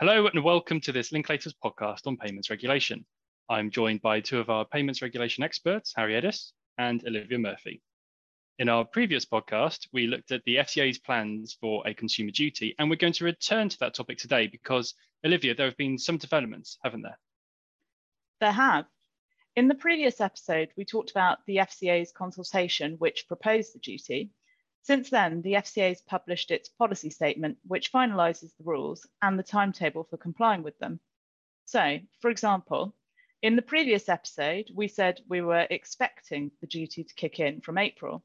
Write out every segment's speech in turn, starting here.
Hello and welcome to this Linklaters podcast on payments regulation. I'm joined by two of our payments regulation experts, Harry Eddis and Olivia Murphy. In our previous podcast, we looked at the FCA's plans for a consumer duty, and we're going to return to that topic today because, Olivia, there have been some developments, haven't there? There have. In the previous episode, we talked about the FCA's consultation, which proposed the duty. Since then, the FCA has published its policy statement, which finalises the rules and the timetable for complying with them. So, for example, in the previous episode, we said we were expecting the duty to kick in from April.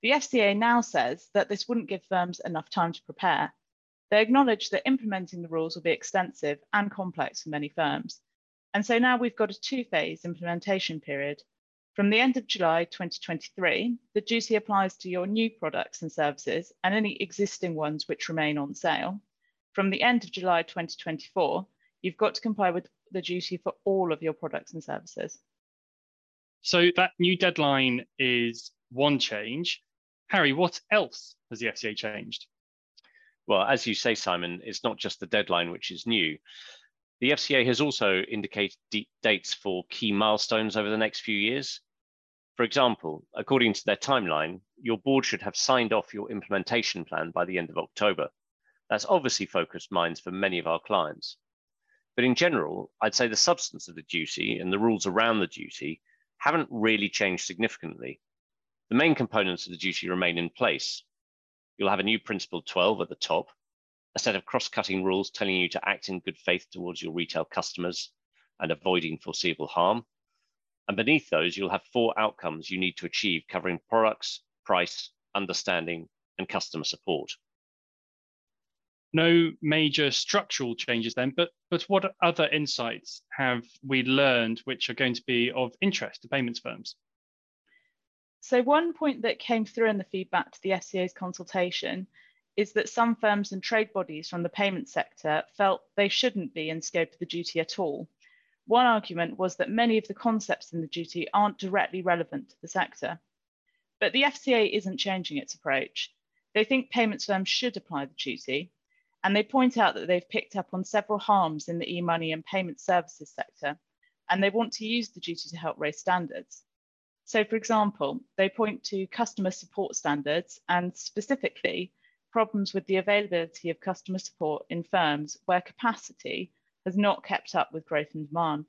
The FCA now says that this wouldn't give firms enough time to prepare. They acknowledge that implementing the rules will be extensive and complex for many firms. And so now we've got a two phase implementation period. From the end of July 2023, the duty applies to your new products and services and any existing ones which remain on sale. From the end of July 2024, you've got to comply with the duty for all of your products and services. So that new deadline is one change. Harry, what else has the FCA changed? Well, as you say, Simon, it's not just the deadline which is new. The FCA has also indicated dates for key milestones over the next few years. For example, according to their timeline, your board should have signed off your implementation plan by the end of October. That's obviously focused minds for many of our clients. But in general, I'd say the substance of the duty and the rules around the duty haven't really changed significantly. The main components of the duty remain in place. You'll have a new Principle 12 at the top, a set of cross-cutting rules telling you to act in good faith towards your retail customers and avoiding foreseeable harm. And beneath those, you'll have four outcomes you need to achieve covering products, price, understanding, and customer support. No major structural changes then, but, but what other insights have we learned which are going to be of interest to payments firms? So one point that came through in the feedback to the FCA's consultation is that some firms and trade bodies from the payment sector felt they shouldn't be in scope of the duty at all. One argument was that many of the concepts in the duty aren't directly relevant to the sector. But the FCA isn't changing its approach. They think payments firms should apply the duty, and they point out that they've picked up on several harms in the e-money and payment services sector, and they want to use the duty to help raise standards. So for example, they point to customer support standards and specifically problems with the availability of customer support in firms where capacity has not kept up with growth and demand.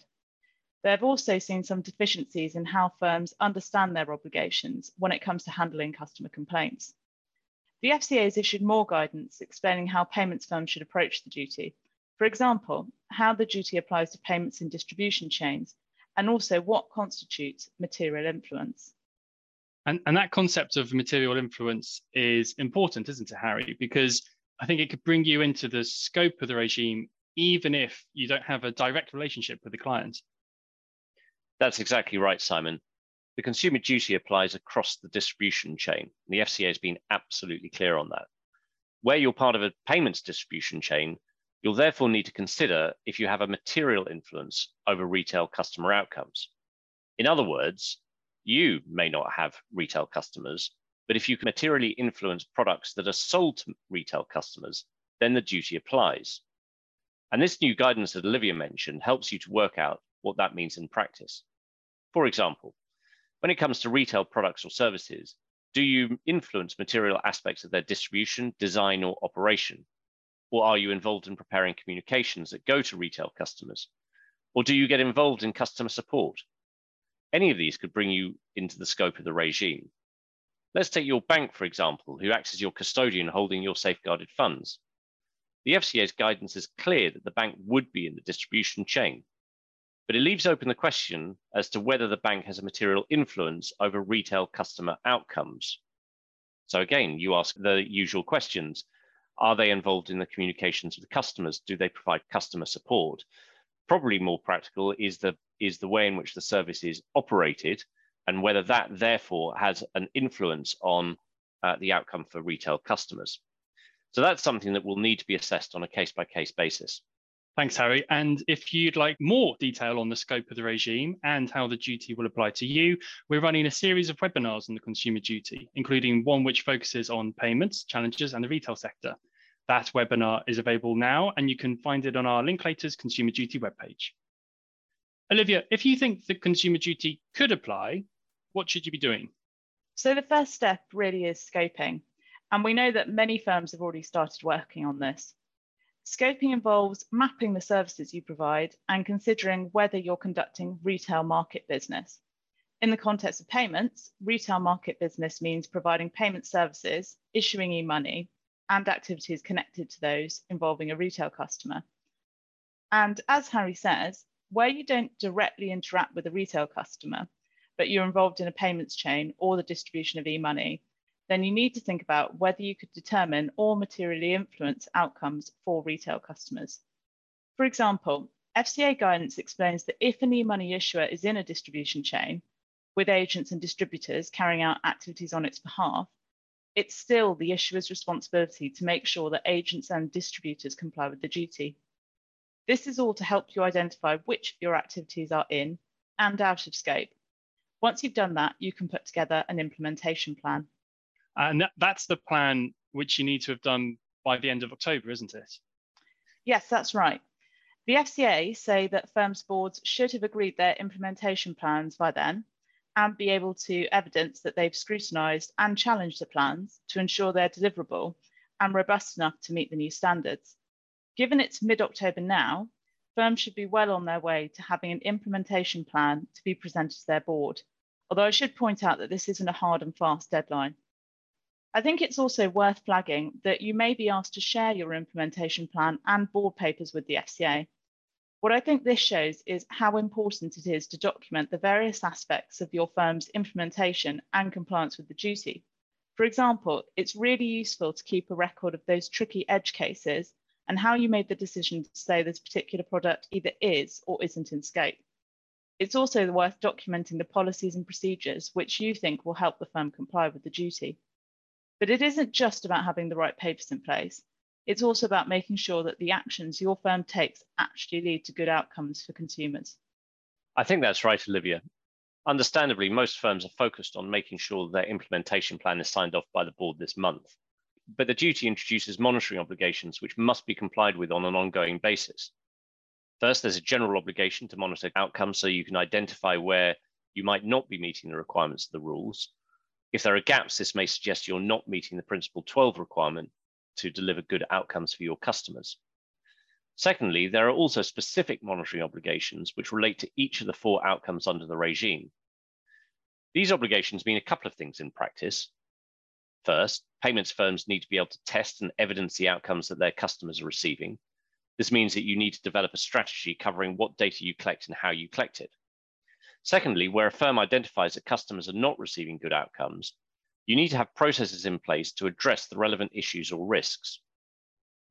They have also seen some deficiencies in how firms understand their obligations when it comes to handling customer complaints. The FCA has issued more guidance explaining how payments firms should approach the duty. For example, how the duty applies to payments in distribution chains, and also what constitutes material influence. And, and that concept of material influence is important, isn't it, Harry? Because I think it could bring you into the scope of the regime, even if you don't have a direct relationship with the client. That's exactly right, Simon. The consumer duty applies across the distribution chain. The FCA has been absolutely clear on that. Where you're part of a payments distribution chain, you'll therefore need to consider if you have a material influence over retail customer outcomes. In other words, you may not have retail customers, but if you can materially influence products that are sold to retail customers, then the duty applies. And this new guidance that Olivia mentioned helps you to work out what that means in practice. For example, when it comes to retail products or services, do you influence material aspects of their distribution, design, or operation? Or are you involved in preparing communications that go to retail customers? Or do you get involved in customer support? Any of these could bring you into the scope of the regime. Let's take your bank, for example, who acts as your custodian holding your safeguarded funds. The FCA's guidance is clear that the bank would be in the distribution chain, but it leaves open the question as to whether the bank has a material influence over retail customer outcomes. So again, you ask the usual questions. Are they involved in the communications with the customers? Do they provide customer support? Probably more practical is the is the way in which the service is operated and whether that therefore has an influence on uh, the outcome for retail customers. So that's something that will need to be assessed on a case by case basis. Thanks, Harry. And if you'd like more detail on the scope of the regime and how the duty will apply to you, we're running a series of webinars on the consumer duty, including one which focuses on payments, challenges, and the retail sector. That webinar is available now and you can find it on our Linklaters Consumer Duty webpage. Olivia, if you think the consumer duty could apply, what should you be doing? So the first step really is scoping. And we know that many firms have already started working on this. Scoping involves mapping the services you provide and considering whether you're conducting retail market business. In the context of payments, retail market business means providing payment services, issuing e-money, and activities connected to those involving a retail customer. And as Harry says, where you don't directly interact with a retail customer, but you're involved in a payments chain or the distribution of e-money, then you need to think about whether you could determine or materially influence outcomes for retail customers. For example, FCA guidance explains that if an e-money issuer is in a distribution chain with agents and distributors carrying out activities on its behalf, it's still the issuer's responsibility to make sure that agents and distributors comply with the duty. This is all to help you identify which of your activities are in and out of scope. Once you've done that, you can put together an implementation plan. And that's the plan which you need to have done by the end of October, isn't it? Yes, that's right. The FCA say that firms' boards should have agreed their implementation plans by then, and be able to evidence that they've scrutinised and challenged the plans to ensure they're deliverable and robust enough to meet the new standards. Given it's mid-October now, firms should be well on their way to having an implementation plan to be presented to their board, although I should point out that this isn't a hard and fast deadline. I think it's also worth flagging that you may be asked to share your implementation plan and board papers with the FCA. What I think this shows is how important it is to document the various aspects of your firm's implementation and compliance with the duty. For example, it's really useful to keep a record of those tricky edge cases and how you made the decision to say this particular product either is or isn't in scope. It's also worth documenting the policies and procedures which you think will help the firm comply with the duty. But it isn't just about having the right papers in place. It's also about making sure that the actions your firm takes actually lead to good outcomes for consumers. I think that's right, Olivia. Understandably, most firms are focused on making sure their implementation plan is signed off by the board this month. But the duty introduces monitoring obligations which must be complied with on an ongoing basis. First, there's a general obligation to monitor outcomes so you can identify where you might not be meeting the requirements of the rules. If there are gaps, this may suggest you're not meeting the Principle 12 requirement to deliver good outcomes for your customers. Secondly, there are also specific monitoring obligations which relate to each of the four outcomes under the regime. These obligations mean a couple of things in practice. First, payments firms need to be able to test and evidence the outcomes that their customers are receiving. This means that you need to develop a strategy covering what data you collect and how you collect it. Secondly, where a firm identifies that customers are not receiving good outcomes, you need to have processes in place to address the relevant issues or risks.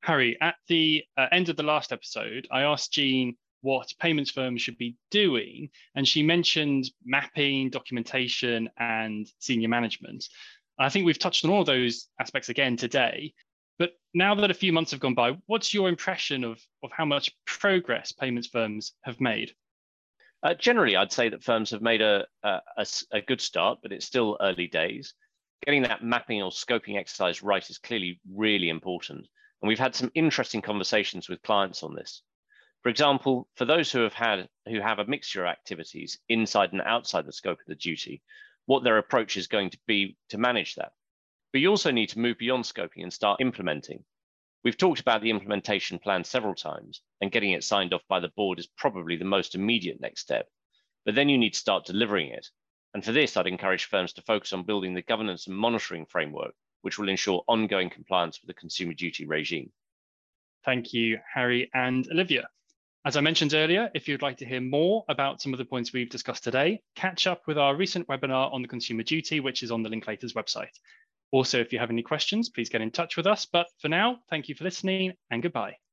Harry, at the uh, end of the last episode, I asked Jean what payments firms should be doing, and she mentioned mapping, documentation, and senior management. I think we've touched on all those aspects again today. But now that a few months have gone by, what's your impression of, of how much progress payments firms have made? Uh, generally, I'd say that firms have made a, a, a, good start, but it's still early days getting that mapping or scoping exercise right is clearly really important. And we've had some interesting conversations with clients on this. For example, for those who have had who have a mixture of activities inside and outside the scope of the duty, what their approach is going to be to manage that. But you also need to move beyond scoping and start implementing. We've talked about the implementation plan several times, and getting it signed off by the board is probably the most immediate next step. But then you need to start delivering it. And for this, I'd encourage firms to focus on building the governance and monitoring framework, which will ensure ongoing compliance with the consumer duty regime. Thank you, Harry and Olivia. As I mentioned earlier, if you'd like to hear more about some of the points we've discussed today, catch up with our recent webinar on the consumer duty, which is on the Linklaters website. Also, if you have any questions, please get in touch with us. But for now, thank you for listening and goodbye.